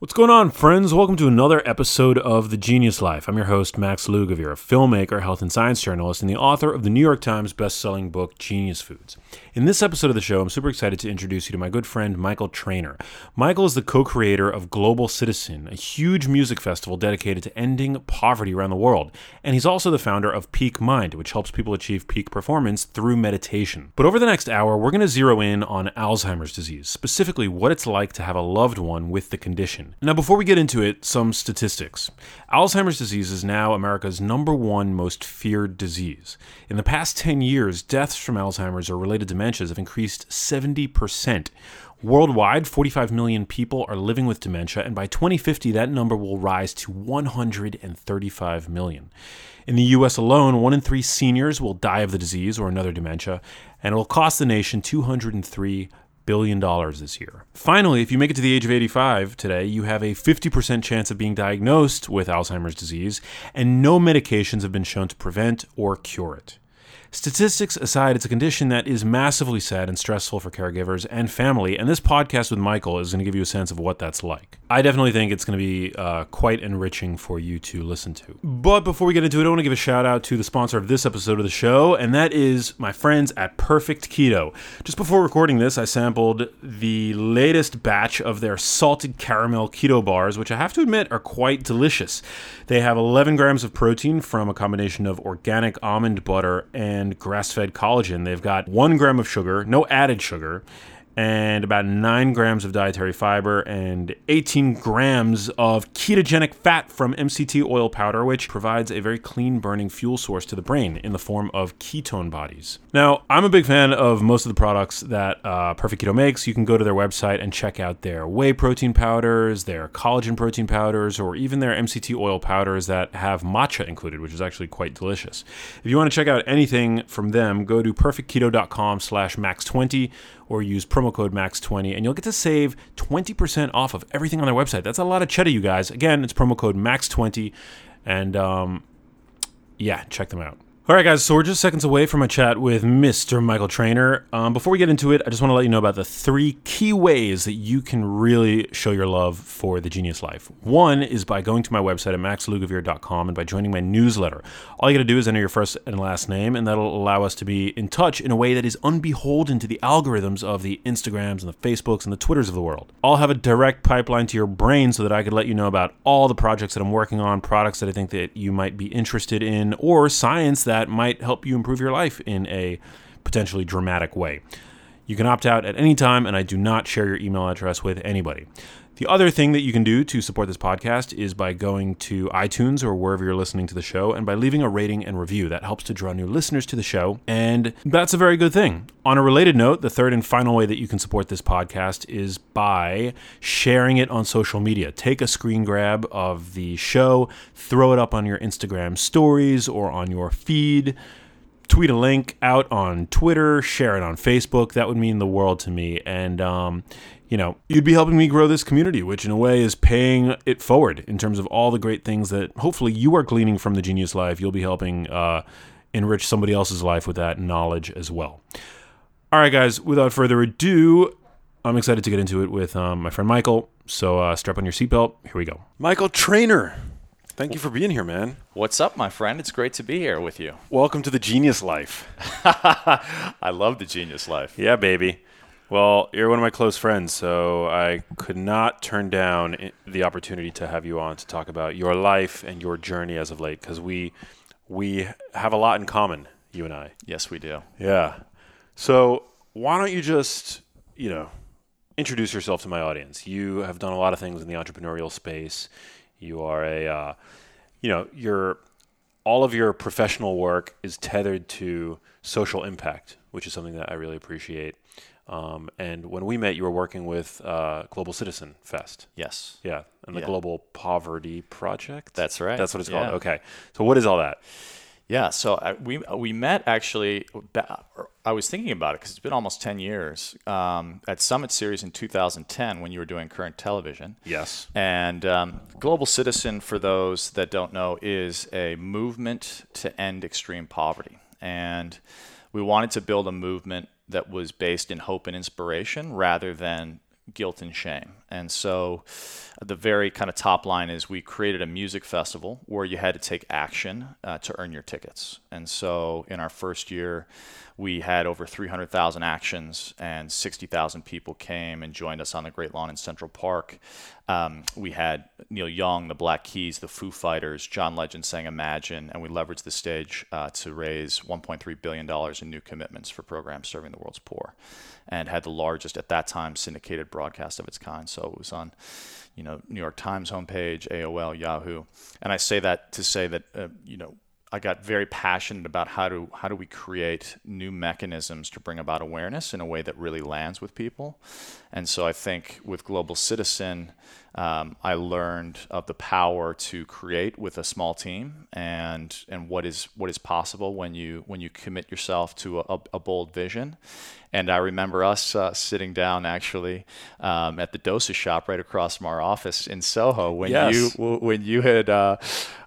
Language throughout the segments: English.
What's going on, friends? Welcome to another episode of The Genius Life. I'm your host, Max Lugavere, a filmmaker, health and science journalist, and the author of the New York Times best-selling book, Genius Foods. In this episode of the show, I'm super excited to introduce you to my good friend, Michael Trainer. Michael is the co-creator of Global Citizen, a huge music festival dedicated to ending poverty around the world. And he's also the founder of Peak Mind, which helps people achieve peak performance through meditation. But over the next hour, we're going to zero in on Alzheimer's disease, specifically what it's like to have a loved one with the condition. Now, before we get into it, some statistics. Alzheimer's disease is now America's number one most feared disease. In the past 10 years, deaths from Alzheimer's or related dementias have increased 70%. Worldwide, 45 million people are living with dementia, and by 2050, that number will rise to 135 million. In the US alone, one in three seniors will die of the disease or another dementia, and it will cost the nation 203 billion dollars this year. Finally, if you make it to the age of 85 today, you have a 50% chance of being diagnosed with Alzheimer's disease, and no medications have been shown to prevent or cure it. Statistics aside, it's a condition that is massively sad and stressful for caregivers and family, and this podcast with Michael is going to give you a sense of what that's like. I definitely think it's going to be uh, quite enriching for you to listen to. But before we get into it, I want to give a shout out to the sponsor of this episode of the show, and that is my friends at Perfect Keto. Just before recording this, I sampled the latest batch of their salted caramel keto bars, which I have to admit are quite delicious. They have 11 grams of protein from a combination of organic almond butter and grass fed collagen. They've got one gram of sugar, no added sugar, and about 9 grams of dietary fiber and 18 grams of ketogenic fat from MCT oil powder, which provides a very clean burning fuel source to the brain in the form of ketone bodies. Now, I'm a big fan of most of the products that uh, Perfect Keto makes. You can go to their website and check out their whey protein powders, their collagen protein powders, or even their MCT oil powders that have matcha included, which is actually quite delicious. If you want to check out anything from them, go to perfectketo.com slash max20 or use promo code MAX20 and you'll get to save 20% off of everything on their website. That's a lot of cheddar, you guys. Again, it's promo code MAX20 and um, yeah, check them out. All right, guys, so we're just seconds away from a chat with Mr. Michael Trainer. Um, before we get into it, I just want to let you know about the three key ways that you can really show your love for the Genius Life. One is by going to my website at maxlugavere.com and by joining my newsletter. All you got to do is enter your first and last name, and that'll allow us to be in touch in a way that is unbeholden to the algorithms of the Instagrams and the Facebooks and the Twitters of the world. I'll have a direct pipeline to your brain so that I could let you know about all the projects that I'm working on, products that I think that you might be interested in, or science that that might help you improve your life in a potentially dramatic way. You can opt out at any time, and I do not share your email address with anybody. The other thing that you can do to support this podcast is by going to iTunes or wherever you're listening to the show and by leaving a rating and review. That helps to draw new listeners to the show, and that's a very good thing. On a related note, the third and final way that you can support this podcast is by sharing it on social media. Take a screen grab of the show, throw it up on your Instagram stories or on your feed tweet a link out on Twitter, share it on Facebook. That would mean the world to me. And um, you know, you'd be helping me grow this community, which in a way is paying it forward in terms of all the great things that hopefully you are gleaning from the Genius Life. You'll be helping uh, enrich somebody else's life with that knowledge as well. All right, guys, without further ado, I'm excited to get into it with um, my friend Michael. So uh, strap on your seatbelt. Here we go. Michael Trainer. Thank you for being here, man. What's up, my friend? It's great to be here with you. Welcome to the Genius Life. I love the Genius Life. Yeah, baby. Well, you're one of my close friends, so I could not turn down the opportunity to have you on to talk about your life and your journey as of late because we we have a lot in common, you and I. Yes, we do. Yeah. So why don't you just, you know, introduce yourself to my audience? You have done a lot of things in the entrepreneurial space. You are a, uh, you know, your all of your professional work is tethered to social impact, which is something that I really appreciate. Um, and when we met, you were working with uh, Global Citizen Fest. Yes. Yeah, and the yeah. Global Poverty Project. That's right. That's what it's yeah. called. Okay. So what is all that? Yeah. So I, we we met actually. I was thinking about it because it's been almost ten years um, at Summit Series in 2010 when you were doing current television. Yes. And um, Global Citizen, for those that don't know, is a movement to end extreme poverty, and we wanted to build a movement that was based in hope and inspiration rather than guilt and shame. And so the very kind of top line is we created a music festival where you had to take action uh, to earn your tickets. And so in our first year, we had over 300,000 actions and 60,000 people came and joined us on the Great Lawn in Central Park. Um, we had Neil Young, the Black Keys, the Foo Fighters, John Legend sang Imagine, and we leveraged the stage uh, to raise $1.3 billion in new commitments for programs serving the world's poor and had the largest at that time syndicated broadcast of its kind. So it was on you know, New York Times homepage, AOL, Yahoo. And I say that to say that, uh, you know, I got very passionate about how do how do we create new mechanisms to bring about awareness in a way that really lands with people, and so I think with Global Citizen, um, I learned of the power to create with a small team and and what is what is possible when you when you commit yourself to a, a bold vision, and I remember us uh, sitting down actually um, at the Dosa shop right across from our office in Soho when yes. you when you had uh,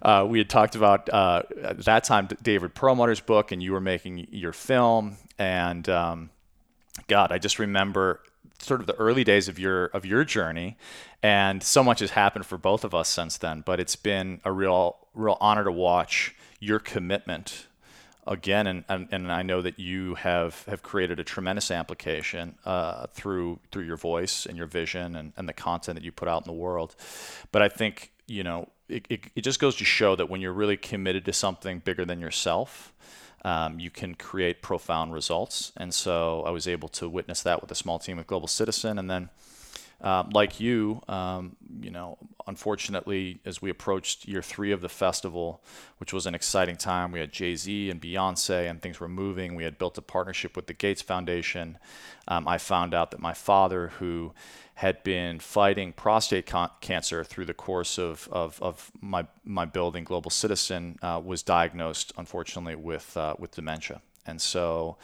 uh, we had talked about uh, at that time David Perlmutter's book and you were making your film and um, God I just remember sort of the early days of your of your journey and so much has happened for both of us since then but it's been a real real honor to watch your commitment again, and, and, and I know that you have, have created a tremendous application uh, through through your voice and your vision and, and the content that you put out in the world. But I think you know it, it, it just goes to show that when you're really committed to something bigger than yourself, um, you can create profound results. And so I was able to witness that with a small team with Global Citizen, and then um, like you, um, you know, unfortunately, as we approached year three of the festival, which was an exciting time, we had Jay Z and Beyonce, and things were moving. We had built a partnership with the Gates Foundation. Um, I found out that my father, who had been fighting prostate con- cancer through the course of, of, of, my, my building, Global Citizen, uh, was diagnosed, unfortunately, with, uh, with dementia. And so,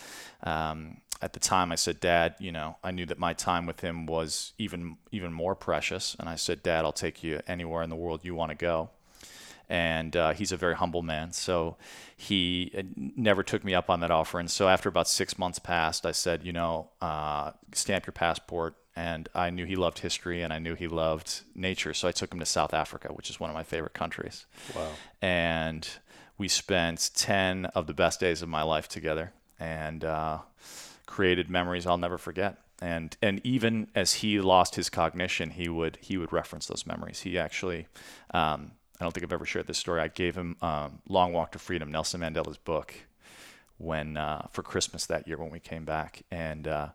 um, at the time I said, Dad, you know, I knew that my time with him was even even more precious, and I said, Dad, I'll take you anywhere in the world you want to go. And uh, he's a very humble man, so he uh, never took me up on that offer. And so after about six months passed, I said, you know, uh, stamp your passport. And I knew he loved history, and I knew he loved nature, so I took him to South Africa, which is one of my favorite countries. Wow! And we spent ten of the best days of my life together, and uh, created memories I'll never forget. And and even as he lost his cognition, he would he would reference those memories. He actually, um, I don't think I've ever shared this story. I gave him um, "Long Walk to Freedom," Nelson Mandela's book, when uh, for Christmas that year when we came back, and uh,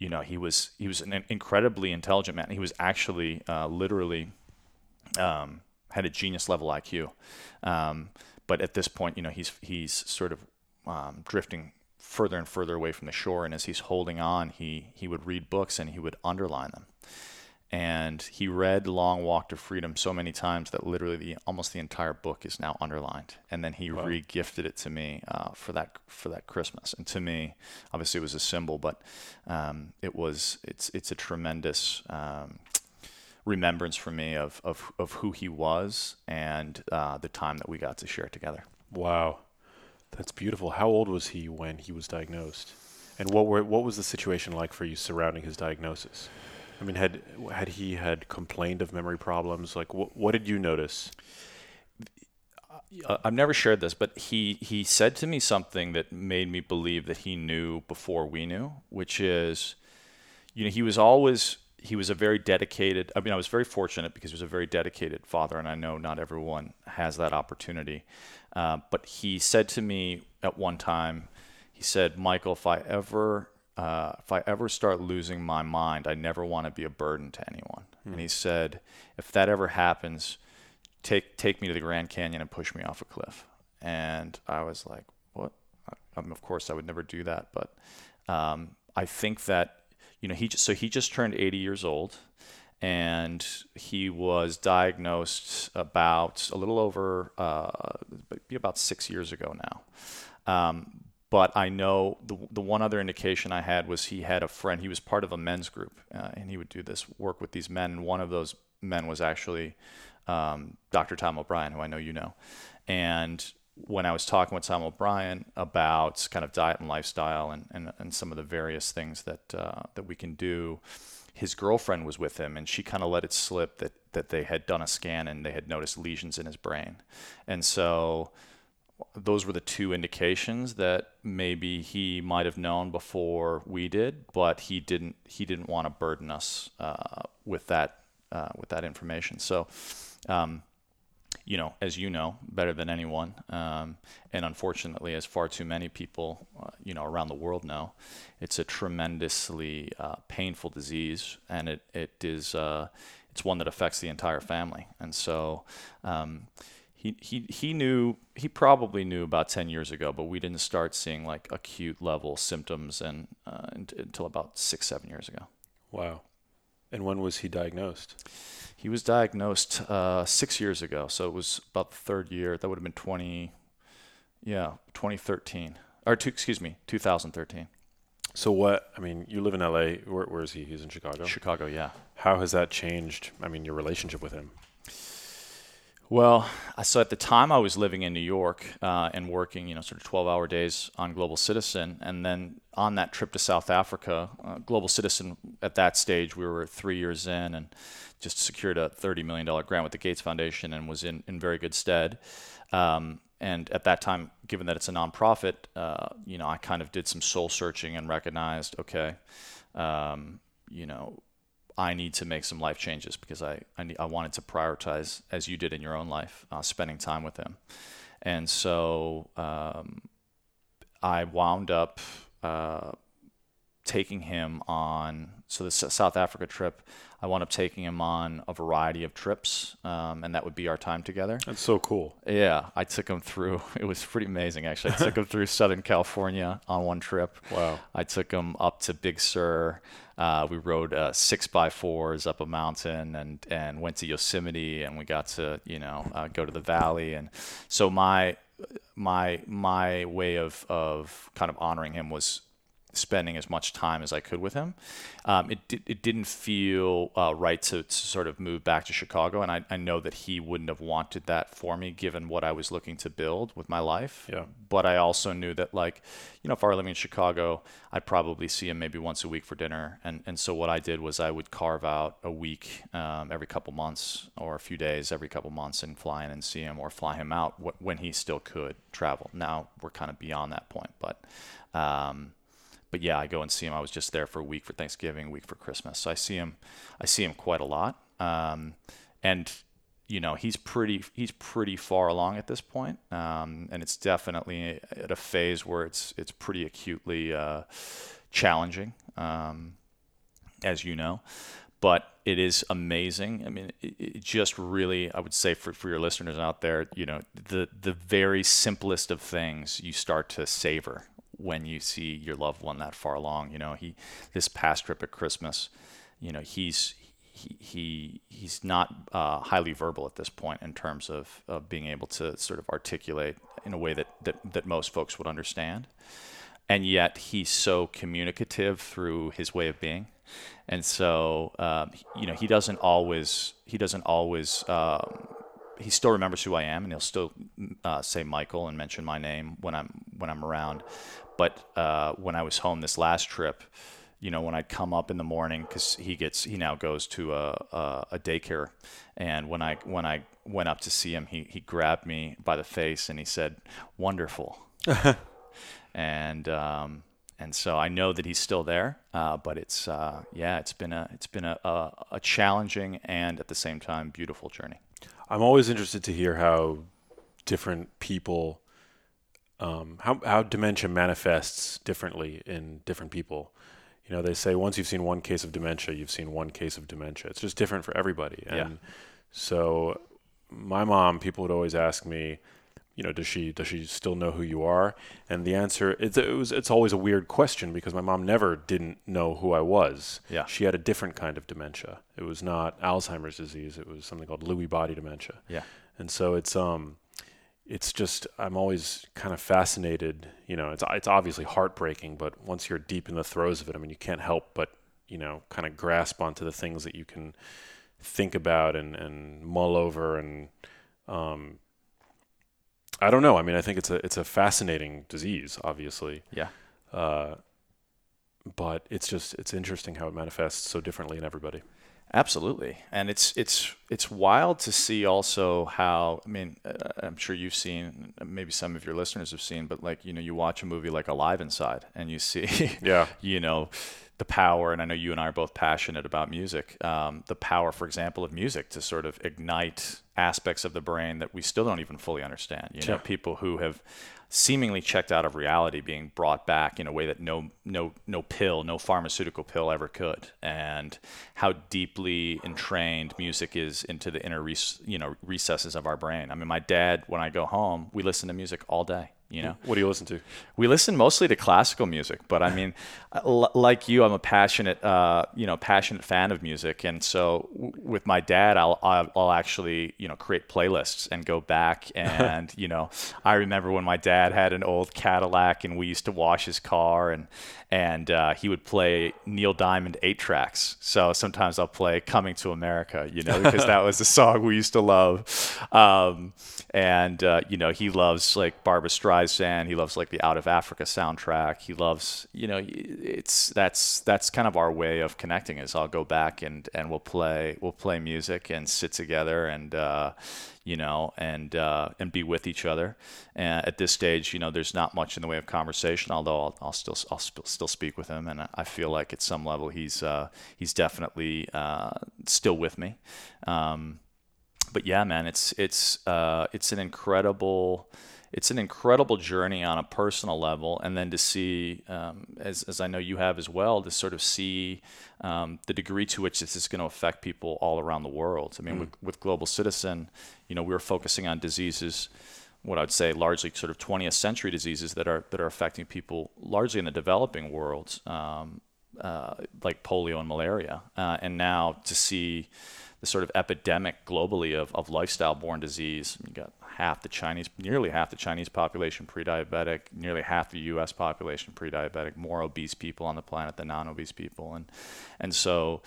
you know he was he was an incredibly intelligent man. He was actually uh, literally um, had a genius level IQ, um, but at this point, you know he's he's sort of um, drifting further and further away from the shore. And as he's holding on, he, he would read books and he would underline them. And he read Long Walk to Freedom so many times that literally the, almost the entire book is now underlined. And then he wow. re-gifted it to me uh, for that for that Christmas. And to me, obviously, it was a symbol, but um, it was it's it's a tremendous um, remembrance for me of, of of who he was and uh, the time that we got to share together. Wow. That's beautiful. How old was he when he was diagnosed? And what were what was the situation like for you surrounding his diagnosis? I mean, had had he had complained of memory problems? Like, what what did you notice? Uh, I've never shared this, but he he said to me something that made me believe that he knew before we knew, which is, you know, he was always he was a very dedicated. I mean, I was very fortunate because he was a very dedicated father, and I know not everyone has that opportunity. Uh, but he said to me at one time, he said, "Michael, if I ever uh, if I ever start losing my mind, I never want to be a burden to anyone." Hmm. And he said, "If that ever happens, take take me to the Grand Canyon and push me off a cliff." And I was like, "What?" I mean, of course, I would never do that, but um, I think that you know he just, so he just turned 80 years old and he was diagnosed about a little over uh, about six years ago now. Um, but I know the, the one other indication I had was he had a friend. He was part of a men's group, uh, and he would do this work with these men. And one of those men was actually um, Dr. Tom O'Bryan, who I know you know. And when I was talking with Tom O'Bryan about kind of diet and lifestyle and, and, and some of the various things that uh, that we can do, his girlfriend was with him, and she kind of let it slip that that they had done a scan and they had noticed lesions in his brain, and so those were the two indications that maybe he might have known before we did, but he didn't. He didn't want to burden us uh, with that uh, with that information. So. Um, you know, as you know better than anyone, um, and unfortunately, as far too many people, uh, you know, around the world know, it's a tremendously uh, painful disease, and it it is uh, it's one that affects the entire family. And so, um, he he he knew he probably knew about ten years ago, but we didn't start seeing like acute level symptoms and uh, until about six seven years ago. Wow. And when was he diagnosed? He was diagnosed uh, six years ago, so it was about the third year. That would have been 20, yeah, 2013, or two, excuse me, 2013. So what? I mean, you live in LA. Where, where is he? He's in Chicago. Chicago, yeah. How has that changed? I mean, your relationship with him. Well, so at the time I was living in New York uh, and working, you know, sort of 12-hour days on Global Citizen, and then on that trip to South Africa, uh, Global Citizen at that stage we were three years in and just secured a $30 million grant with the Gates Foundation and was in, in very good stead. Um, and at that time, given that it's a nonprofit, uh, you know, I kind of did some soul searching and recognized, okay, um, you know, I need to make some life changes because I I, need, I wanted to prioritize, as you did in your own life, uh, spending time with him. And so um, I wound up uh, taking him on. So the South Africa trip, I wound up taking him on a variety of trips, um, and that would be our time together. That's so cool. Yeah, I took him through. It was pretty amazing, actually. I took him through Southern California on one trip. Wow. I took him up to Big Sur. Uh, we rode uh, six by fours up a mountain and and went to Yosemite, and we got to you know uh, go to the valley. And so my my my way of of kind of honoring him was spending as much time as I could with him. Um, it, it didn't feel uh, right to, to, sort of move back to Chicago, and I, I know that he wouldn't have wanted that for me given what I was looking to build with my life. Yeah. But I also knew that, like, you know, if I were living in Chicago, I'd probably see him maybe once a week for dinner. And, and so what I did was I would carve out a week um, every couple months or a few days every couple months and fly in and see him or fly him out wh- when he still could travel. Now we're kind of beyond that point, but. Um, but yeah, I go and see him. I was just there for a week for Thanksgiving, a week for Christmas. So I see him, I see him quite a lot. Um, and you know, he's pretty, he's pretty far along at this point. Um, and it's definitely at a phase where it's, it's pretty acutely uh, challenging, um, as you know. But it is amazing. I mean, it, it just really, I would say for, for your listeners out there, you know, the the very simplest of things you start to savor when you see your loved one that far along. You know, he this past trip at Christmas, you know, he's he, he he's not uh, highly verbal at this point in terms of, of being able to sort of articulate in a way that, that, that most folks would understand. And yet he's so communicative through his way of being. And so, um, you know, he doesn't always, he doesn't always, um, he still remembers who I am and he'll still uh, say Michael and mention my name when I'm, when I'm around. But uh, when I was home this last trip, you know, when I'd come up in the morning, because he gets he now goes to a, a, a daycare, and when I when I went up to see him, he he grabbed me by the face and he said, "Wonderful," and um, and so I know that he's still there, uh, but it's uh, yeah, it's been a it's been a, a, a challenging and at the same time beautiful journey. I'm always interested to hear how different people um, how how dementia manifests differently in different people. You know, they say once you've seen one case of dementia, you've seen one case of dementia. It's just different for everybody. And Yeah. so, my mom, people would always ask me, you know, does she does she still know who you are? And the answer it's it was it's always a weird question because my mom never didn't know who I was. Yeah. She had a different kind of dementia. It was not Alzheimer's disease. It was something called Lewy body dementia. Yeah. And so it's um it's just I'm always kind of fascinated. You know, it's it's obviously heartbreaking, but once you're deep in the throes of it, I mean, you can't help but you know kind of grasp onto the things that you can think about and and mull over and um, I don't know. I mean, I think it's a it's a fascinating disease, obviously. Yeah. Uh, but it's just it's interesting how it manifests so differently in everybody. Absolutely, and it's it's it's wild to see also how I mean uh, I'm sure you've seen maybe some of your listeners have seen, but like you know you watch a movie like Alive Inside and you see yeah. you know the power, and I know you and I are both passionate about music. Um, the power, for example, of music to sort of ignite aspects of the brain that we still don't even fully understand. You know, people who have seemingly checked out of reality being brought back in a way that no no no pill no pharmaceutical pill ever could and how deeply entrained music is into the inner you know recesses of our brain i mean my dad when i go home we listen to music all day you know what do you listen to we listen mostly to classical music but i mean like you i'm a passionate uh, you know passionate fan of music and so w- with my dad I'll, I'll actually you know create playlists and go back and you know i remember when my dad had an old cadillac and we used to wash his car and and uh, he would play Neil Diamond eight tracks. So sometimes I'll play "Coming to America," you know, because that was a song we used to love. Um, and uh, you know, he loves like Barbra Streisand. He loves like the Out of Africa soundtrack. He loves, you know, it's that's that's kind of our way of connecting. Is I'll go back and and we'll play we'll play music and sit together and. Uh, you know, and uh, and be with each other. And at this stage, you know, there's not much in the way of conversation. Although I'll, I'll still I'll sp- still speak with him, and I feel like at some level he's uh, he's definitely uh, still with me. Um, but yeah, man, it's it's uh, it's an incredible it's an incredible journey on a personal level, and then to see, um, as, as I know you have as well, to sort of see um, the degree to which this is going to affect people all around the world. I mean, mm. with, with Global Citizen, you know, we were focusing on diseases, what I'd say largely sort of 20th century diseases that are that are affecting people largely in the developing world, um, uh, like polio and malaria, uh, and now to see the sort of epidemic globally of, of lifestyle-borne disease. You got half the Chinese, nearly half the Chinese population pre-diabetic, nearly half the U.S. population pre-diabetic, more obese people on the planet than non-obese people, and and so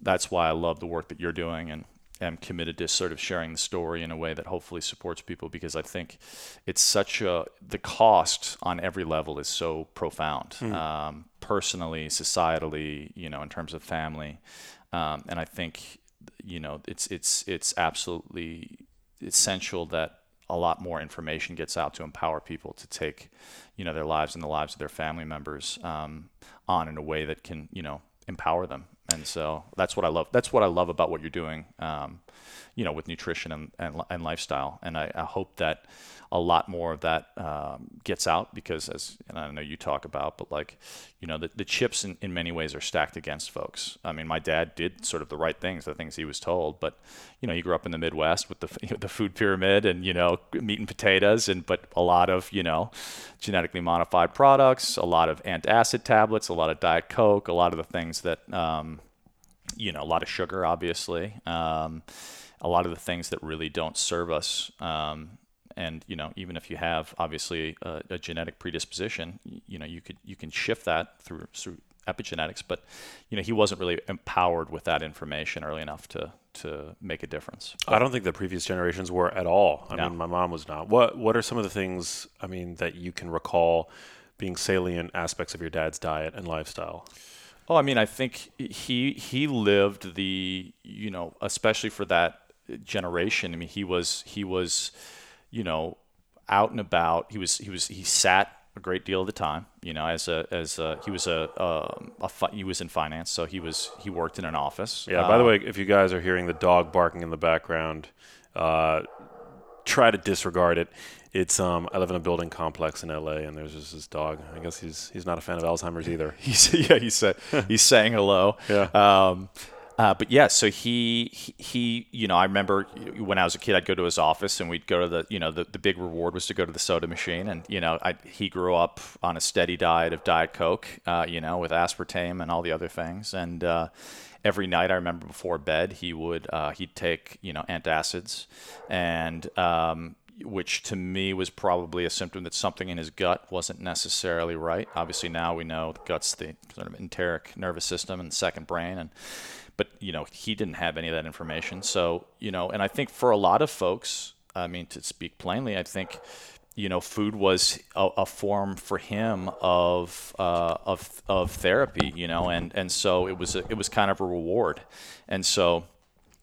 that's why I love the work that you're doing and am committed to sort of sharing the story in a way that hopefully supports people because I think it's such a the cost on every level is so profound, mm. um, personally, societally, you know, in terms of family, um, and I think you know it's it's it's absolutely essential that a lot more information gets out to empower people to take, you know, their lives and the lives of their family members um, on in a way that can, you know, empower them. And so that's what I love. That's what I love about what you're doing, um, you know, with nutrition and, and, and lifestyle. And I, I hope that a lot more of that um, gets out because as and I know you talk about, but like you know the, the chips in, in many ways are stacked against folks. I mean, my dad did sort of the right things, the things he was told, but you know he grew up in the Midwest with the you know, the food pyramid and you know meat and potatoes and but a lot of you know genetically modified products, a lot of antacid tablets, a lot of diet coke, a lot of the things that um, you know a lot of sugar, obviously. Um, a lot of the things that really don't serve us um, and you know even if you have obviously a, a, genetic predisposition you know you could you can shift that through through epigenetics. But you know he wasn't really empowered with that information early enough to to make a difference. But, i don't think the previous generations were at all. I no. mean my mom was not. What what are some of the things i mean that you can recall being salient aspects of your dad's diet and lifestyle? Oh i mean i think he he lived the you know especially for that generation i mean he was he was you know, out and about. He was he was he sat a great deal of the time. You know, as a as a, he was a, a, a fi- he was in finance, so he was he worked in an office. Yeah. Uh, by the way, if you guys are hearing the dog barking in the background, uh, try to disregard it. It's um I live in a building complex in LA and there's just this dog. I guess he's he's not a fan of Alzheimer's either. he's yeah, he said he's saying hello. Yeah. Um uh, but yeah, so he, he, he, you know, I remember when I was a kid, I'd go to his office and we'd go to the, you know, the, the big reward was to go to the soda machine. And, you know, I, he grew up on a steady diet of Diet Coke, uh, you know, with aspartame and all the other things. And uh, every night, I remember before bed, he would, uh, he'd take, you know, antacids and, um, which to me was probably a symptom that something in his gut wasn't necessarily right. Obviously, now we know the gut's the sort of enteric nervous system and second brain. And, but you know he didn't have any of that information so you know and i think for a lot of folks i mean to speak plainly i think you know, food was a, a form for him of, uh, of, of therapy, you know, and, and so it was, a, it was kind of a reward. And so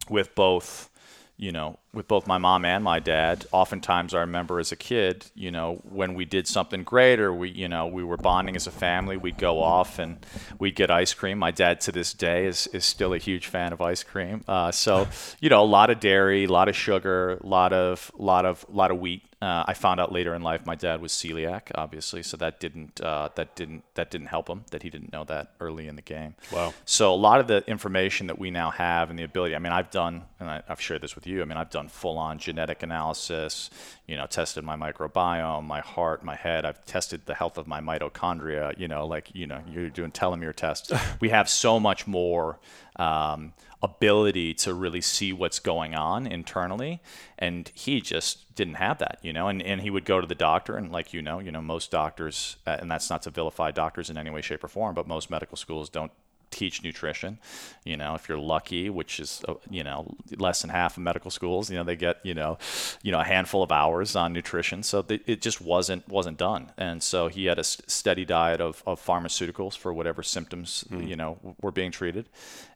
with both, you know, with both my mom and my dad, oftentimes I remember as a kid, you know, when we did something great or we, you know, we were bonding as a family, we'd go off and we'd get ice cream. My dad to this day is, is still a huge fan of ice cream. Uh, so, you know, a lot of dairy, a lot of sugar, a lot of, lot of, lot of wheat uh, I found out later in life my dad was celiac, obviously, so that didn't uh, that didn't that didn't help him. That he didn't know that early in the game. Wow. So a lot of the information that we now have and the ability. I mean, I've done, and I, have shared this with you. I mean, I've done full-on genetic analysis. You know, tested my microbiome, my heart, my head. I've tested the health of my mitochondria. You know, like you know, you're doing telomere tests. we have so much more. Um, ability to really see what's going on internally and he just didn't have that you know and, and he would go to the doctor and like you know you know most doctors uh, and that's not to vilify doctors in any way shape or form but most medical schools don't teach nutrition. You know, if you're lucky, which is uh, you know less than half of medical schools, you know they get you know you know a handful of hours on nutrition. So it just wasn't wasn't done. And so he had a steady diet of, of pharmaceuticals for whatever symptoms mm. you know were being treated,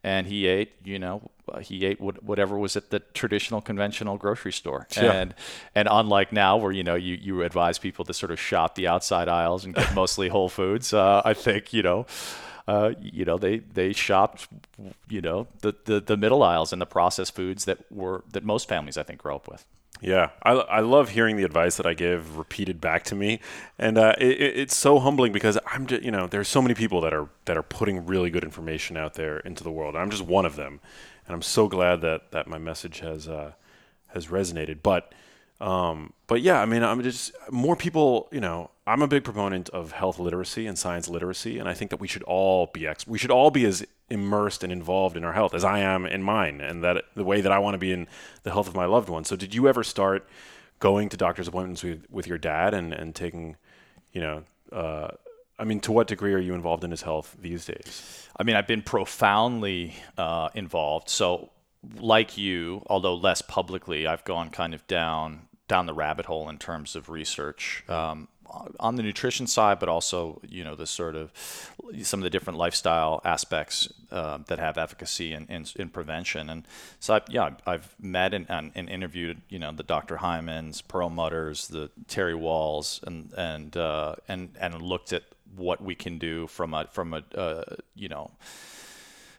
and he ate you know uh, he ate whatever was at the traditional conventional grocery store and and unlike now where you know you, you advise people to sort of shop the outside aisles and get mostly whole foods uh, i think you know uh, you know, they they shopped, you know, the, the the middle aisles and the processed foods that were that most families I think grow up with. Yeah, I, I love hearing the advice that I give repeated back to me, and uh, it, it's so humbling because I'm just you know there's so many people that are that are putting really good information out there into the world. I'm just one of them, and I'm so glad that that my message has uh, has resonated. But um, but yeah, I mean, I'm just more people. You know, I'm a big proponent of health literacy and science literacy, and I think that we should all be ex- we should all be as immersed and involved in our health as I am in mine, and that the way that I want to be in the health of my loved ones. So, did you ever start going to doctor's appointments with, with your dad and and taking, you know, uh, I mean, to what degree are you involved in his health these days? I mean, I've been profoundly uh, involved. So like you, although less publicly, I've gone kind of down down the rabbit hole in terms of research um, on the nutrition side, but also you know the sort of some of the different lifestyle aspects uh, that have efficacy in, in, in, prevention. And so, I, yeah, I've met and, and, and, interviewed you know the Dr. Hymans, Perlmutters, the Terry Wahls, and and uh, and and looked at what we can do from a from a uh, you know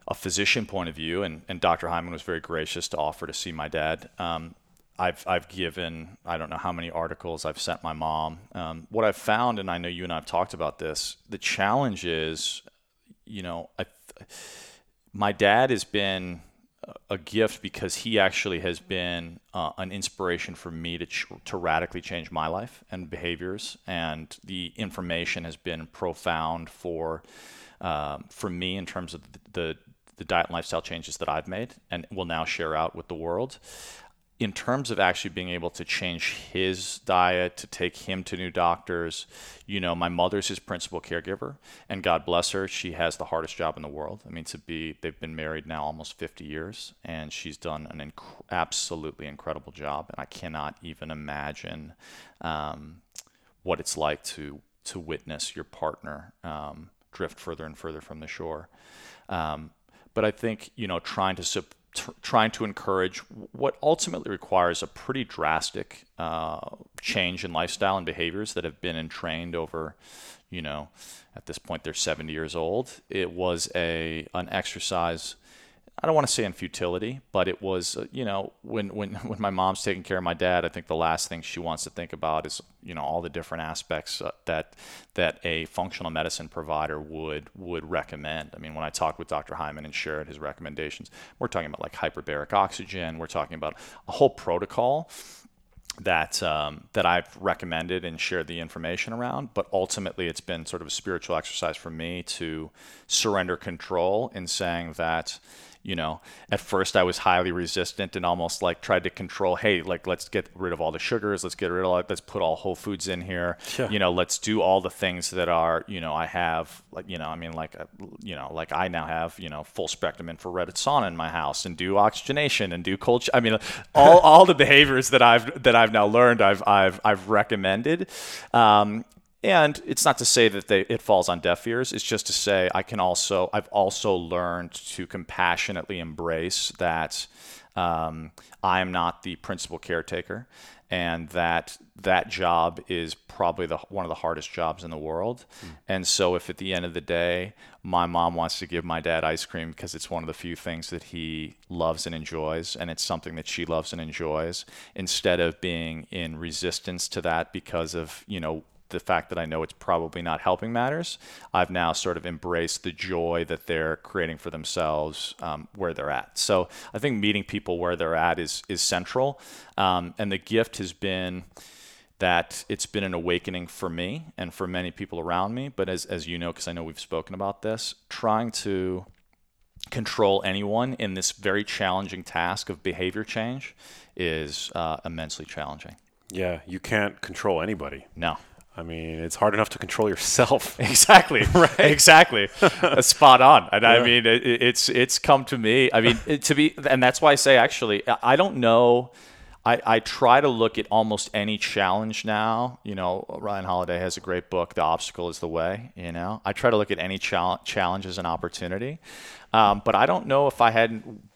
a physician point of view, and, and Dr. Hyman was very gracious to offer to see my dad. Um, I've, I've given, I don't know how many articles I've sent my mom. Um, what I've found, and I know you and I have talked about this, the challenge is, you know, I, my dad has been a gift because he actually has been uh, an inspiration for me to, ch- to radically change my life and behaviors. And the information has been profound for, um, for me in terms of the, the the diet and lifestyle changes that I've made and will now share out with the world. In terms of actually being able to change his diet, to take him to new doctors, you know, my mother's his principal caregiver, and God bless her, she has the hardest job in the world. I mean, to be, they've been married now almost 50 years, and she's done an inc- absolutely incredible job. And I cannot even imagine um, what it's like to to witness your partner um, drift further and further from the shore. Um, but I think you know trying to trying to encourage what ultimately requires a pretty drastic uh, change in lifestyle and behaviors that have been entrained over, you know, at this point they're 70 years old. It was a an exercise I don't want to say in futility, but it was, uh, you know, when, when, when my mom's taking care of my dad, I think the last thing she wants to think about is, you know, all the different aspects uh, that, that a functional medicine provider would, would recommend. I mean, when I talked with Dr. Hyman and shared his recommendations, we're talking about like hyperbaric oxygen. We're talking about a whole protocol that um, that I've recommended and shared the information around. But ultimately, it's been sort of a spiritual exercise for me to surrender control in saying that, you know, at first I was highly resistant and almost like tried to control, hey, like let's get rid of all the sugars, let's get rid of all, let's put all whole foods in here, Yeah. you know, let's do all the things that are, you know, I have like, you know, I mean, like, uh, you know, like I now have, you know, full spectrum infrared sauna in my house and do oxygenation and do cold. I mean, all, all the behaviors that I've that I've now learned, I've I've I've recommended. Um, and it's not to say that they, it falls on deaf ears. It's just to say I can also I've also learned to compassionately embrace that um, I am not the principal caretaker, and that that job is probably the one of the hardest jobs in the world. And so, if at the end of the day my mom wants to give my dad ice cream because it's one of the few things that he loves and enjoys, and it's something that she loves and enjoys, instead of being in resistance to that because of you know the fact that I know it's probably not helping matters, I've now sort of embraced the joy that they're creating for themselves um, where they're at. So I think meeting people where they're at is is central, um, and the gift has been that it's been an awakening for me and for many people around me. But as as you know, because I know we've spoken about this, trying to control anyone in this very challenging task of behavior change is uh, immensely challenging. Yeah, you can't control anybody. No. I mean, it's hard enough to control yourself. Exactly. right. Exactly. Spot on. And I mean, it, it's it's come to me. I mean, it, to be, and that's why I say actually, I don't know. I, I try to look at almost any challenge now. You know, Ryan Holiday has a great book, "The Obstacle Is the Way." You know, I try to look at any chal- challenge as an opportunity. Um, but I don't know if I hadn't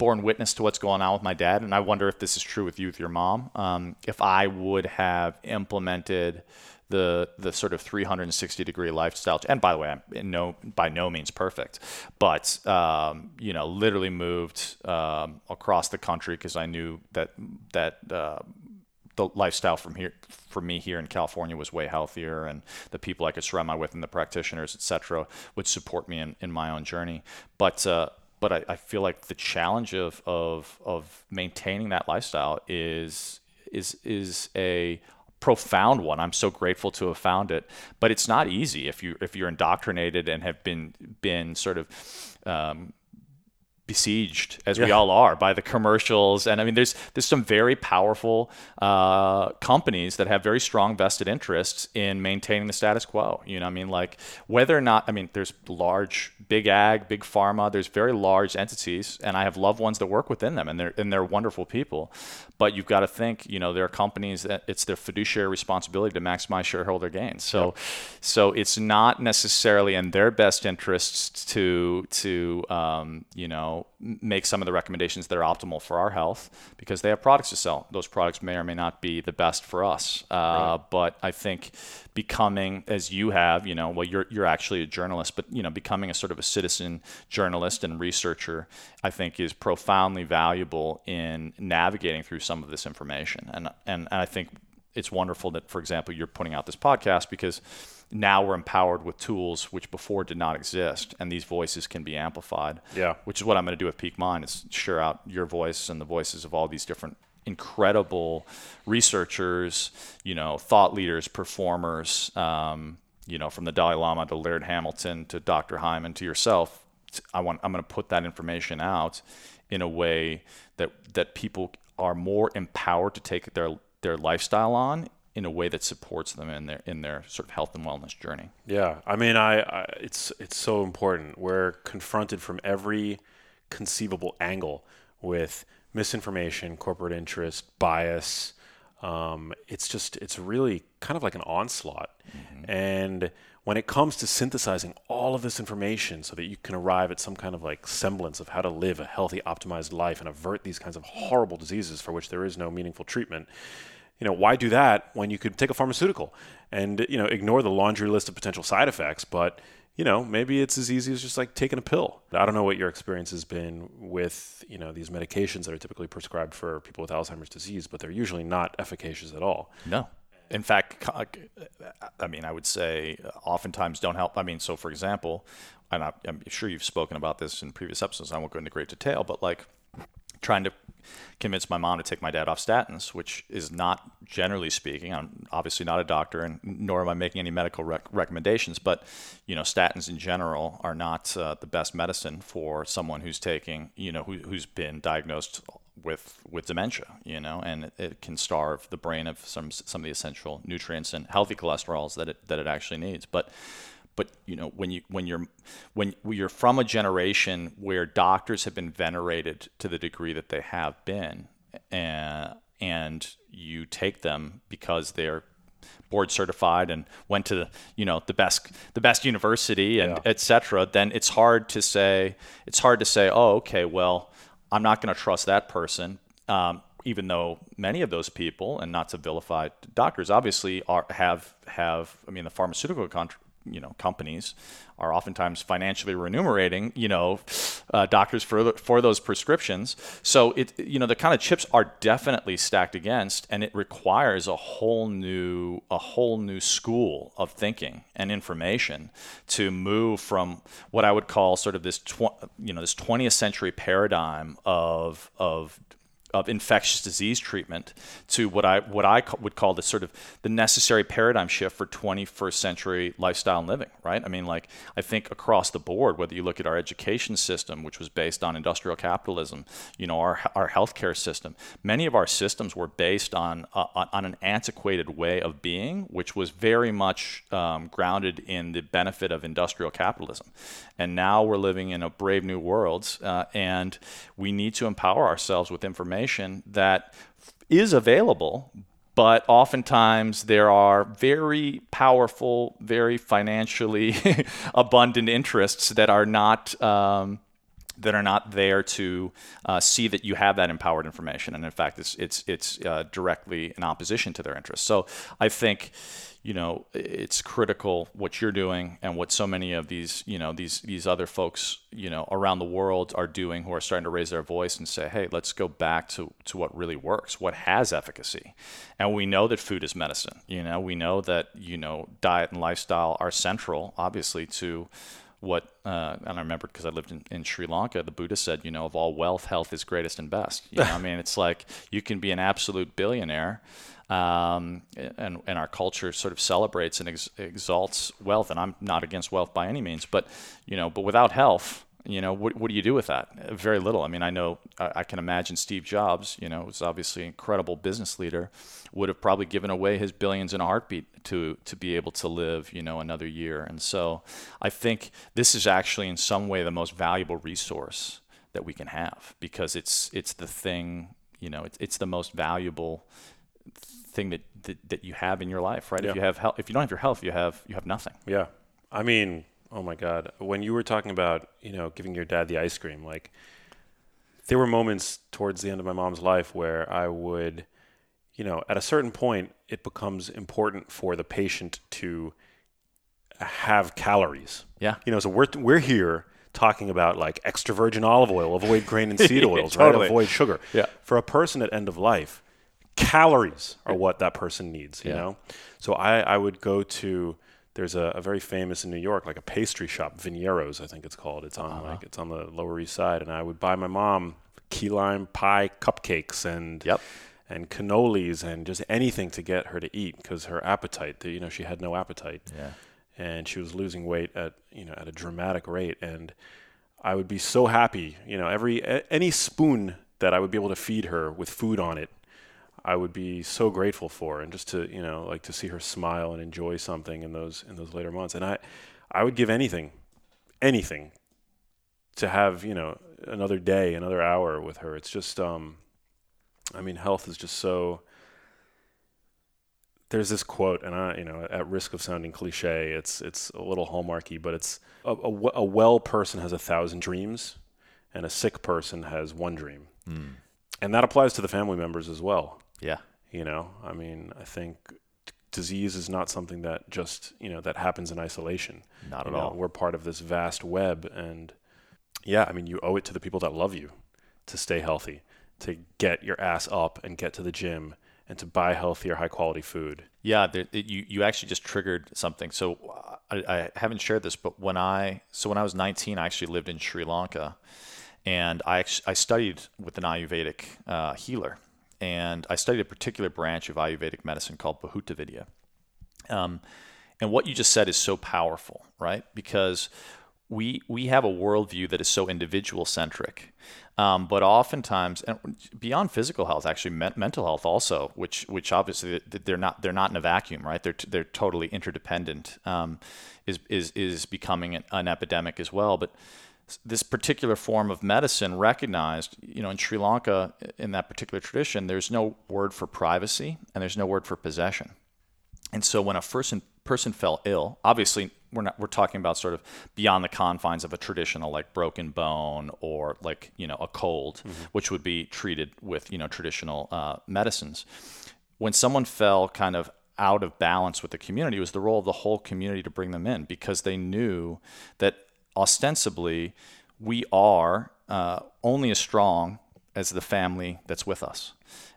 borne witness to what's going on with my dad, and I wonder if this is true with you with your mom. Um, if I would have implemented the the sort of 360 degree lifestyle, and by the way, I'm no by no means perfect, but um, you know, literally moved um, across the country because I knew that that. Uh, the lifestyle from here for me here in California was way healthier and the people I could surround myself with and the practitioners, et cetera, would support me in, in my own journey. But uh, but I, I feel like the challenge of, of of maintaining that lifestyle is is is a profound one. I'm so grateful to have found it, but it's not easy if you if you're indoctrinated and have been been sort of um, besieged as we all are by the commercials. And i mean there's there's some very powerful uh, companies that have very strong vested interests in maintaining the status quo. You know i mean like whether or not i mean there's large big ag big pharma there's very large entities and i have loved ones that work within them and they're and they're wonderful people. But you've got to think you know there are companies that it's their fiduciary responsibility to maximize shareholder gains. So so it's not necessarily in their best interests to to um, you know make some of the recommendations that are optimal for our health because they have products to sell. Those products may or may not be the best for us. Uh, But I think becoming, as you have, you know, well, you're you're actually a journalist, but you know, becoming a sort of a citizen journalist and researcher, I think is profoundly valuable in navigating through some of this information. And and, and I think it's wonderful that, for example, you're putting out this podcast because now we're empowered with tools which before did not exist, and these voices can be amplified. Yeah. Which is what I'm going to do with Peak Mind is share out your voice and the voices of all these different incredible researchers, you know, thought leaders, performers, um, you know, from the Dalai Lama to Laird Hamilton to Dr. Hyman to yourself. I want I'm going to put that information out in a way that that people are more empowered to take their their lifestyle on in a way that supports them in their in their sort of health and wellness journey. Yeah, I mean, I, I it's it's so important. We're confronted from every conceivable angle with misinformation, corporate interest, bias. Um, it's just it's really kind of like an onslaught, and when it comes to synthesizing all of this information so that you can arrive at some kind of like semblance of how to live a healthy, optimized life and avert these kinds of horrible diseases for which there is no meaningful treatment, you know, why do that when you could take a pharmaceutical and, you know, ignore the laundry list of potential side effects? But, you know, maybe it's as easy as just like taking a pill. I don't know what your experience has been with, you know, these medications that are typically prescribed for people with Alzheimer's disease, but they're usually not efficacious at all. No. In fact, I mean, I would say uh, oftentimes don't help. I mean, so for example, and I'm sure you've spoken about this in previous episodes. I won't go into great detail, but like trying to convince my mom to take my dad off statins, which is not generally speaking. I'm obviously not a doctor, and nor am I making any medical rec- recommendations. But you know, statins in general are not uh, the best medicine for someone who's taking, you know, who, who's been diagnosed with with dementia. You know, and it, it can starve the brain of some some of the essential nutrients and healthy cholesterols that it that it actually needs. But but you know when you when you're when you're from a generation where doctors have been venerated to the degree that they have been and and you take them because they're board certified and went to the you know the best the best university and yeah. etc then it's hard to say it's hard to say oh okay well i'm not going to trust that person um, even though many of those people, and not to vilify doctors, obviously are have have. I mean, the pharmaceutical con- you know companies are oftentimes financially remunerating you know uh, doctors for for those prescriptions. So it you know the kind of chips are definitely stacked against and it requires a whole new a whole new school of thinking and information to move from what I would call sort of this tw- you know this 20th century paradigm of of of infectious disease treatment to what I what I would call the sort of the necessary paradigm shift for 21st century lifestyle and living. Right? I mean, like I think across the board, whether you look at our education system, which was based on industrial capitalism, you know, our our healthcare system, many of our systems were based on uh, on an antiquated way of being, which was very much um, grounded in the benefit of industrial capitalism. And now we're living in a brave new world, uh, and we need to empower ourselves with information that is available, but oftentimes there are very powerful, very financially abundant interests that are not. Um, that are not there to uh, see that you have that empowered information, and in fact, it's it's it's uh, directly in opposition to their interests. So I think you know it's critical what you're doing and what so many of these you know these these other folks you know around the world are doing who are starting to raise their voice and say hey let's go back to to what really works what has efficacy. And we know that food is medicine you know? We know that you know diet and lifestyle are central obviously to what uh, and I remember because I lived in, in Sri Lanka, the Buddha said, you know, of all wealth, health is greatest and best. You know, I mean, it's like you can be an absolute billionaire, um, and and our culture sort of celebrates and ex- exalts wealth. And I'm not against wealth by any means, but you know, but without health, you know, what, what do you do with that? Very little. I mean, I know I, I can imagine Steve Jobs, you know, was obviously an incredible business leader, would have probably given away his billions in a heartbeat to to be able to live, you know, another year. And so, I think this is actually in some way the most valuable resource that we can have because it's it's the thing, you know, it's it's the most valuable thing that, that, that you have in your life, right? Yeah. If you have health, if you don't have your health, you have you have nothing. Yeah, I mean, oh my God, when you were talking about you know giving your dad the ice cream, like there were moments towards the end of my mom's life where I would, you know, at a certain point, it becomes important for the patient to have calories. Yeah. You know, so we're we're here talking about like extra virgin olive oil, avoid grain and seed oils, totally. right? Avoid sugar. Yeah. For a person at end of life, calories are what that person needs, you yeah. know? So I, I would go to, there's a, a, very famous in New York, like a pastry shop, Veniero's, I think it's called. It's on uh-huh. like, it's on the Lower East Side. And I would buy my mom key lime pie cupcakes and, yep. and cannolis and just anything to get her to eat because her appetite, you know, she had no appetite. Yeah. And she was losing weight at, you know, at a dramatic rate. And I would be so happy, you know, every, any spoon that I would be able to feed her with food on it I would be so grateful for, and just to you know like to see her smile and enjoy something in those in those later months. And I, I would give anything, anything, to have you know another day, another hour with her. It's just, um, I mean, health is just so. There's this quote, and I, you know, at risk of sounding cliche, it's it's a little hallmarky, but it's a, a, a well person has a thousand dreams, and a sick person has one dream. Mm. And that applies to the family members as well. Yeah. You know, I mean, I think disease is not something that just, you know, that happens in isolation. Not at you know, all. We're part of this vast web. And yeah, I mean, you owe it to the people that love you to stay healthy, to get your ass up and get to the gym and to buy healthier, high quality food. Yeah, there, you you actually just triggered something. So I, I, haven't shared this, but when I so when I was 19, I actually lived in Sri Lanka, And I, I studied with an Ayurvedic uh, healer, and I studied a particular branch of Ayurvedic medicine called Bhuta Um, and what you just said is so powerful, right? Because we we have a worldview that is so individual centric, um, but oftentimes, and beyond physical health, actually me- mental health also, which which obviously they're not they're not in a vacuum, right? They're t- they're totally interdependent. Um, is is is becoming an, an epidemic as well, but this particular form of medicine recognized, you know, in Sri Lanka, in that particular tradition, there's no word for privacy and there's no word for possession. And so when a person person fell ill, obviously we're not we're talking about sort of beyond the confines of a traditional like broken bone or like you know a cold, mm-hmm. which would be treated with you know traditional uh, medicines. When someone fell kind of out of balance with the community, it was the role of the whole community to bring them in because they knew that ostensibly we are uh, only as strong as the family that's with us.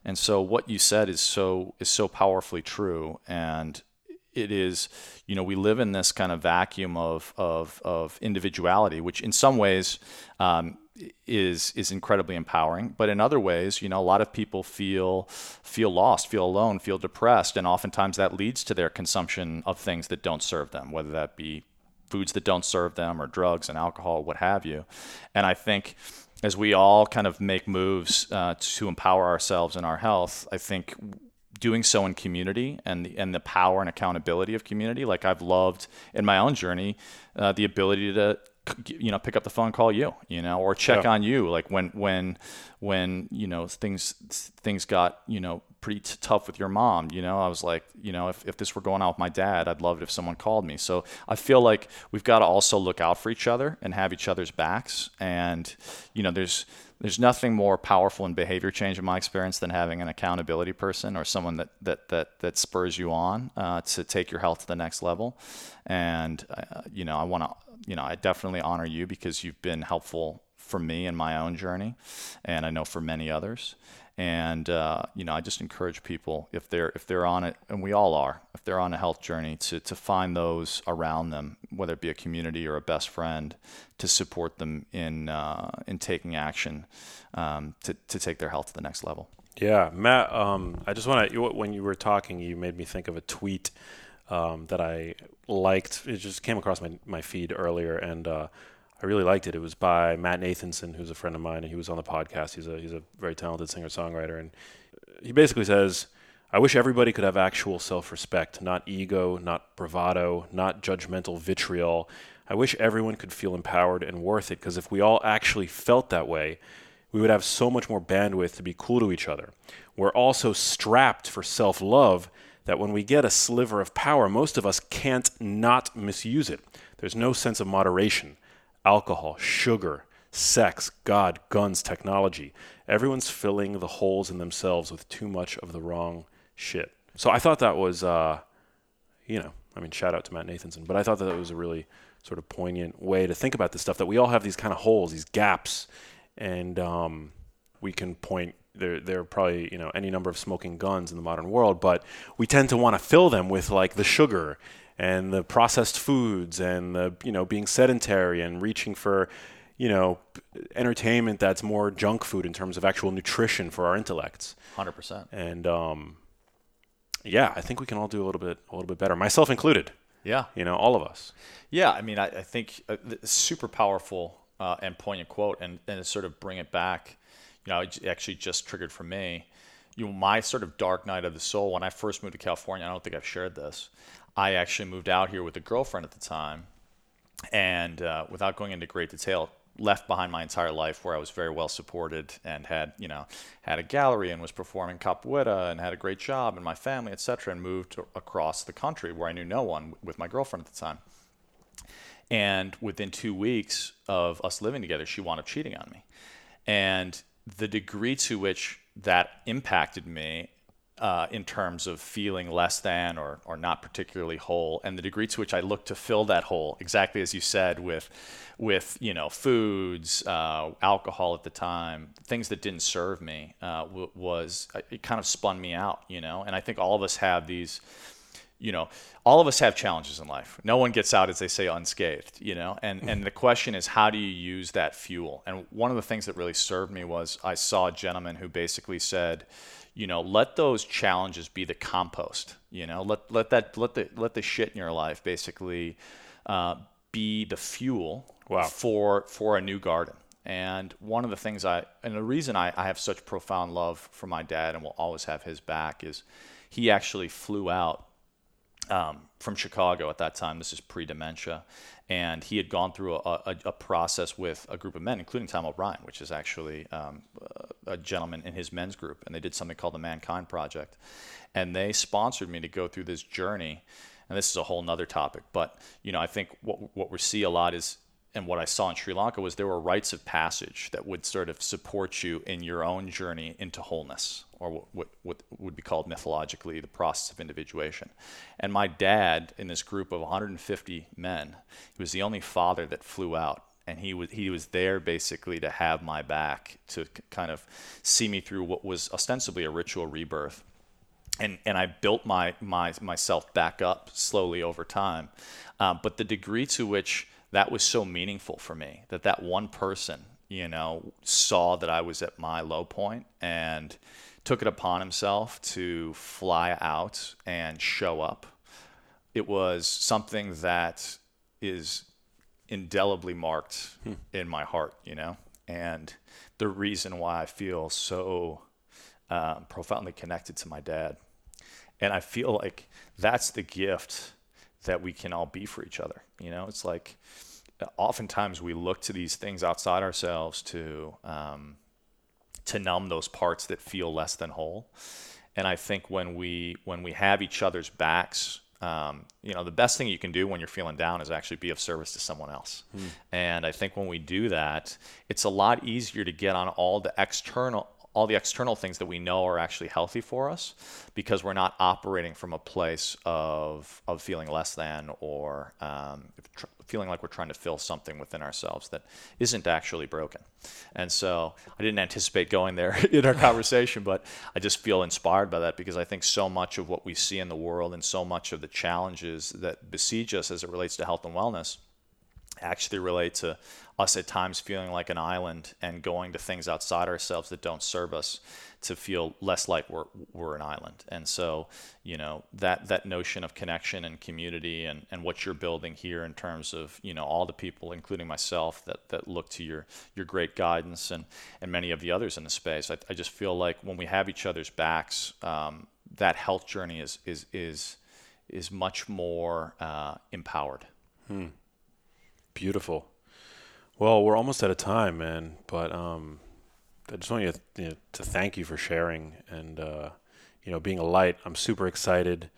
And so what you said is so is so powerfully true and it is, you know, we live in this kind of vacuum of, of, of individuality, which in some ways um, is is incredibly empowering. But in other ways, you know, a lot of people feel feel lost, feel alone, feel depressed, and oftentimes that leads to their consumption of things that don't serve them, whether that be foods that don't serve them or drugs and alcohol, what have you. And I think as we all kind of make moves uh, to empower ourselves in our health, I think doing so in community and the, and the power and accountability of community. Like I've loved in my own journey, uh, the ability to you know pick up the phone call you you know or check yeah. on you like when when when you know things things got you know pretty t- tough with your mom you know? I was like you know if, if this were going on with my dad i'd love it if someone called me. So i feel like we've got to also look out for each other and have each other's backs. And you know there's there's nothing more powerful in behavior change in my experience than having an accountability person or someone that that that, that spurs you on uh, to take your health to the next level. And uh, you know i want to you know i definitely honor you because you've been helpful for me in my own journey. And i know for many others and uh, you know, I just encourage people if they're if they're on it, and we all are, if they're on a health journey, to to find those around them, whether it be a community or a best friend, to support them in uh, in taking action um, to to take their health to the next level. Yeah, Matt. Um, I just want to when you were talking, you made me think of a tweet um, that I liked. It just came across my my feed earlier, and uh, I really liked it. It was by Matt Nathanson, who's a friend of mine, and he was on the podcast. He's a he's a very talented singer songwriter, and he basically says, "I wish everybody could have actual self-respect, not ego, not bravado, not judgmental vitriol. I wish everyone could feel empowered and worth it. Because if we all actually felt that way." We would have so much more bandwidth to be cool to each other. We're also strapped for self love that when we get a sliver of power, most of us can't not misuse it. There's no sense of moderation alcohol, sugar, sex, God, guns, technology. Everyone's filling the holes in themselves with too much of the wrong shit. So I thought that was, uh, you know, I mean, shout out to Matt Nathanson, but I thought that it was a really sort of poignant way to think about this stuff that we all have these kind of holes, these gaps, and um, we can point. There, there are probably you know any number of smoking guns in the modern world, but we tend to want to fill them with like the sugar and the processed foods and the you know being sedentary and reaching for you know entertainment that's more junk food in terms of actual nutrition for our intellects. 100% and um, yeah i think we can all do a little bit a little bit better myself included. Yeah. You know all of us. Yeah i mean i, I think uh, super powerful uh, and poignant quote and, and to sort of bring it back you know it actually just triggered for me. You know my sort of dark night of the soul when i first moved to california i don't think i've shared this I actually moved out here with a girlfriend at the time, and uh, without going into great detail, left behind my entire life where I was very well supported and had you know had a gallery and was performing capoeira and had a great job and my family etc. and moved across the country where I knew no one with my girlfriend at the time. And within two weeks of us living together, she wound up cheating on me, and the degree to which that impacted me uh, in terms of feeling less than or, or not particularly whole, and the degree to which I look to fill that hole, exactly as you said, with with you know foods, uh, alcohol at the time, things that didn't serve me, uh, w- was it kind of spun me out, you know. And I think all of us have these you know, all of us have challenges in life. No one gets out, as they say, unscathed, you know? And, and the question is, how do you use that fuel? And one of the things that really served me was I saw a gentleman who basically said, you know, let those challenges be the compost, you know, let, let that, let the, let the shit in your life basically uh, be the fuel wow. for, for a new garden. And one of the things I, and the reason I, I have such profound love for my dad and will always have his back is he actually flew out um, from Chicago at that time. This is pre dementia. And he had gone through a, a, a, process with a group of men, including Tom O'Bryan, which is actually um, a gentleman in his men's group. And they did something called the Mankind Project. And they sponsored me to go through this journey. And this is a whole nother topic. But, you know, I think what, what we see a lot is and what I saw in Sri Lanka was there were rites of passage that would sort of support you in your own journey into wholeness, or what, what, would be called mythologically the process of individuation. And my dad, in this group of 150 men, he was the only father that flew out. And he was he was there basically to have my back to kind of see me through what was ostensibly a ritual rebirth, and and I built my my myself back up slowly over time. Um, but the degree to which that was so meaningful for me that that one person, you know, saw that I was at my low point and took it upon himself to fly out and show up. It was something that is indelibly marked hmm. in my heart, you know, and the reason why I feel so um, profoundly connected to my dad. And I feel like that's the gift that we can all be for each other. You know, it's like oftentimes we look to these things outside ourselves to um, to numb those parts that feel less than whole. And I think when we when we have each other's backs, um, you know, the best thing you can do when you're feeling down is actually be of service to someone else. Mm. And I think when we do that, it's a lot easier to get on all the external all the external things that we know are actually healthy for us because we're not operating from a place of, of feeling less than or um, tr- feeling like we're trying to fill something within ourselves that isn't actually broken. And so I didn't anticipate going there in our conversation, but I just feel inspired by that because I think so much of what we see in the world and so much of the challenges that besiege us as it relates to health and wellness actually relate to us at times feeling like an island and going to things outside ourselves that don't serve us to feel less like we're, we're an island. And so, you know, that, that notion of connection and community and, and what you're building here in terms of, you know, all the people, including myself, that, that look to your, your great guidance and, and many of the others in the space. I, I just feel like when we have each other's backs, um, that health journey is, is, is, is much more uh, empowered. Hmm. Beautiful. Well, we're almost out of time, man. But um, I just want you to, you know, to thank you for sharing and uh, you know being a light. I'm super excited,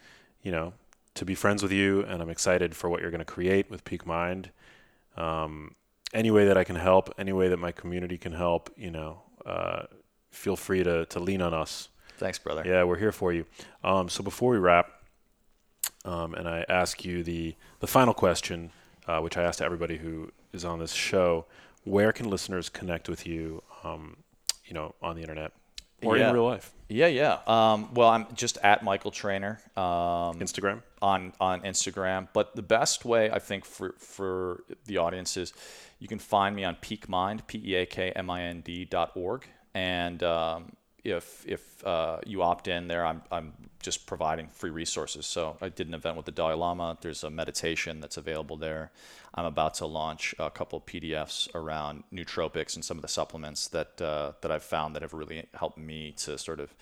you know, to be friends with you, and I'm excited for what you're going to create with Peak Mind. Um, any way that I can help, any way that my community can help, you know, uh, feel free to to lean on us. Thanks, brother. Yeah, we're here for you. Um, so before we wrap, um, and I ask you the the final question uh, which I asked everybody who is on this show. Where can listeners connect with you, um, you know, on the internet or yeah. in real life? Yeah, yeah. Um, well, I'm just at Michael Trainer. Um, Instagram on on Instagram. But the best way I think for for the audience is you can find me on Peak Mind, P E A K M I N D dot org, and um, if if uh, you opt in there, I'm I'm just providing free resources. So I did an event with the Dalai Lama. There's a meditation that's available there. I'm about to launch a couple of PDFs around nootropics and some of the supplements that uh, that I've found that have really helped me to sort of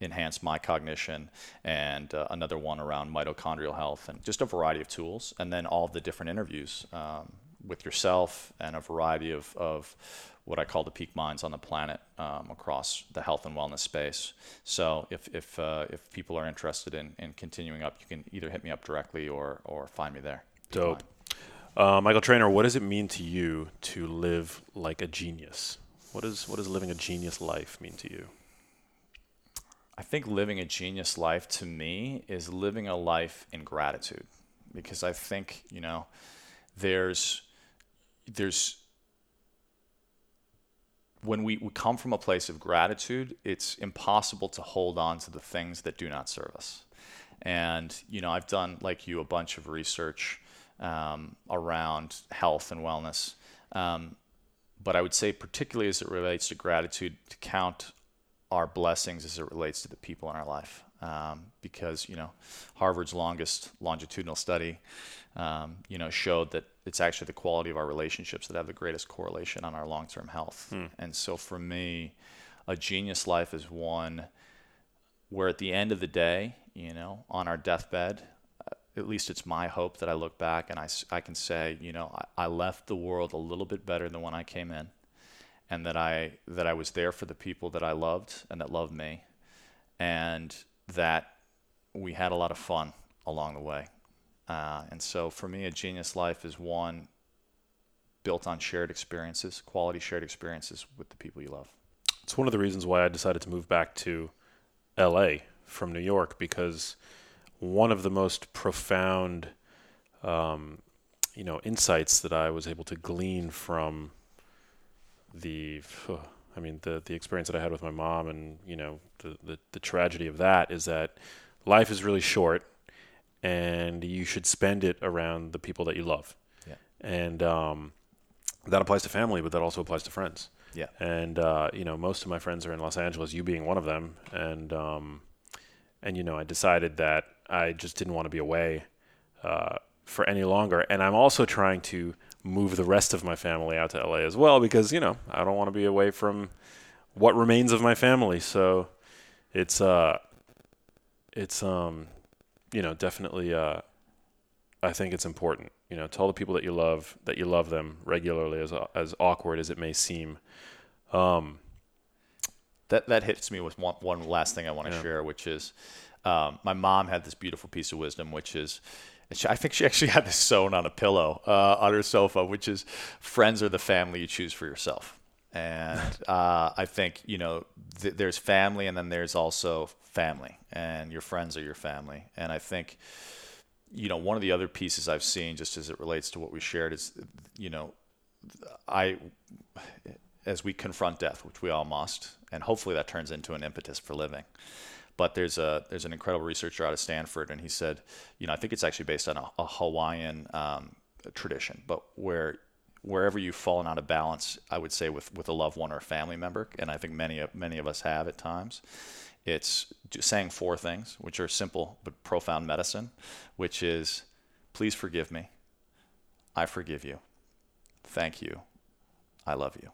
enhance my cognition, and uh, another one around mitochondrial health, and just a variety of tools, and then all the different interviews um, with yourself and a variety of, of what I call the peak minds on the planet um, across the health and wellness space. So if if uh, if people are interested in, in continuing up, you can either hit me up directly or or find me there. Dope. Uh, Michael Trainer, what does it mean to you to live like a genius? What is what does living a genius life mean to you? I think living a genius life to me is living a life in gratitude, because I think you know there's there's when we, we come from a place of gratitude, it's impossible to hold on to the things that do not serve us. And you know, I've done like you a bunch of research um, around health and wellness. Um, but I would say, particularly as it relates to gratitude, to count our blessings as it relates to the people in our life. Um, because you know, Harvard's longest longitudinal study, um, you know, showed that it's actually the quality of our relationships that have the greatest correlation on our long-term health. Hmm. And so, for me, a genius life is one where, at the end of the day, you know, on our deathbed, at least it's my hope that I look back and I, I can say, you know, I, I left the world a little bit better than when I came in and that I that I was there for the people that I loved and that loved me, and that we had a lot of fun along the way. Uh, and so for me, a genius life is one built on shared experiences, quality shared experiences with the people you love. It's one of the reasons why I decided to move back to L.A. from New York because one of the most profound, um, you know, insights that I was able to glean from the I mean the the experience that I had with my mom and you know the, the, the tragedy of that is that life is really short and you should spend it around the people that you love. Yeah. And um, that applies to family, but that also applies to friends. Yeah. And uh, you know, most of my friends are in Los Angeles, you being one of them. And um, and you know, I decided that I just didn't want to be away uh, for any longer. And I'm also trying to move the rest of my family out to LA as well because you know I don't want to be away from what remains of my family. So it's uh it's um you know definitely uh I think it's important. You know, tell the people that you love that you love them regularly, as as awkward as it may seem. Um, that that hits me with one one last thing I want to yeah. share, which is um, my mom had this beautiful piece of wisdom, which is I think she actually had this sewn on a pillow uh, on her sofa, which is friends are the family you choose for yourself. And uh, I think, you know, th- there's family and then there's also family, and your friends are your family. And I think, you know, one of the other pieces I've seen, just as it relates to what we shared, is, you know, I, as we confront death, which we all must, and hopefully that turns into an impetus for living. But there's a there's an incredible researcher out of Stanford, and he said, you know, I think it's actually based on a, a Hawaiian um, tradition, but where wherever you've fallen out of balance, I would say with with a loved one or a family member, and I think many many of us have at times. It's saying four things, which are simple but profound medicine, which is, please forgive me, I forgive you, thank you, I love you,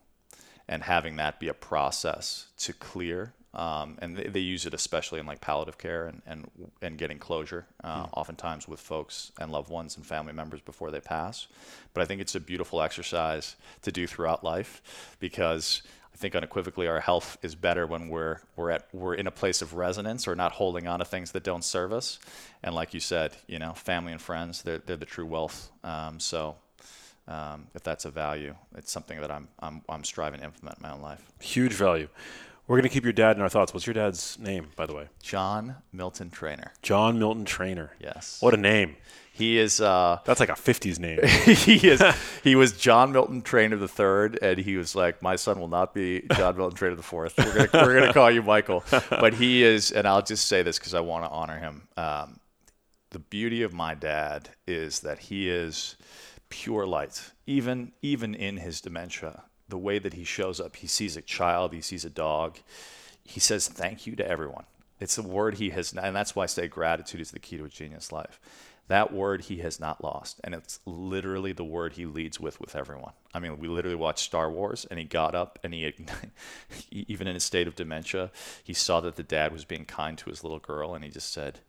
and having that be a process to clear um, and they, they, use it especially in like palliative care and and, and getting closure, uh, mm. oftentimes with folks and loved ones and family members before they pass. But I think it's a beautiful exercise to do throughout life because I think unequivocally our health is better when we're we're at we're in a place of resonance or not holding on to things that don't serve us. And like you said, you know, family and friends they're they're the true wealth. Um, so. Um, if that's a value, it's something that I'm, I'm, I'm striving to implement in my own life. Huge value. We're going to keep your dad in our thoughts. What's your dad's name, by the way? John Milton Trainer. John Milton Trainer. Yes. What a name. He is. Uh, That's like a '50s name. he is. he was John Milton Trainer the third, and he was like, "My son will not be John Milton Trainer the fourth. We're gonna, we're gonna call you Michael." But he is, and I'll just say this because I want to honor him. Um, the beauty of my dad is that he is pure light, even even in his dementia the way that he shows up. He sees a child, he sees a dog. He says thank you to everyone. It's a word he has, and that's why I say gratitude is the key to a genius life. That word he has not lost, and it's literally the word he leads with with everyone. I mean, we literally watched Star Wars, and he got up, and he, even in a state of dementia, he saw that the dad was being kind to his little girl, and he just said,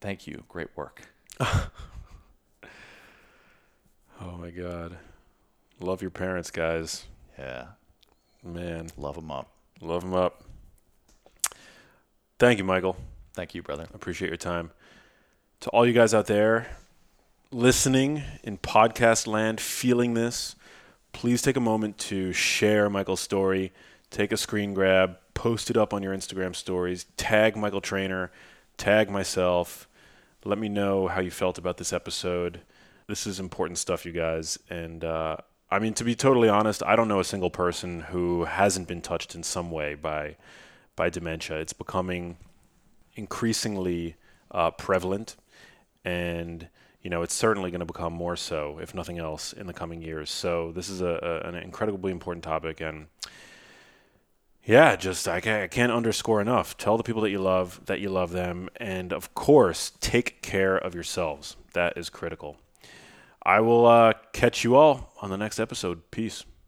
"Thank you, great work." oh my God, love your parents, guys. Yeah. Man. Love them up. Love them up. Thank you, Michael. Thank you, brother. Appreciate your time. To all you guys out there listening in podcast land, feeling this, please take a moment to share Michael's story. Take a screen grab, post it up on your Instagram stories, tag Michael Trainer, tag myself. Let me know how you felt about this episode. This is important stuff, you guys. And uh, I mean, to be totally honest, I don't know a single person who hasn't been touched in some way by by dementia. It's becoming increasingly uh, prevalent, and you know it's certainly going to become more so, if nothing else, in the coming years. So this is a, a an incredibly important topic, and yeah, just I can't, I can't underscore enough. Tell the people that you love that you love them, and of course, take care of yourselves. That is critical. I will uh, catch you all on the next episode. Peace.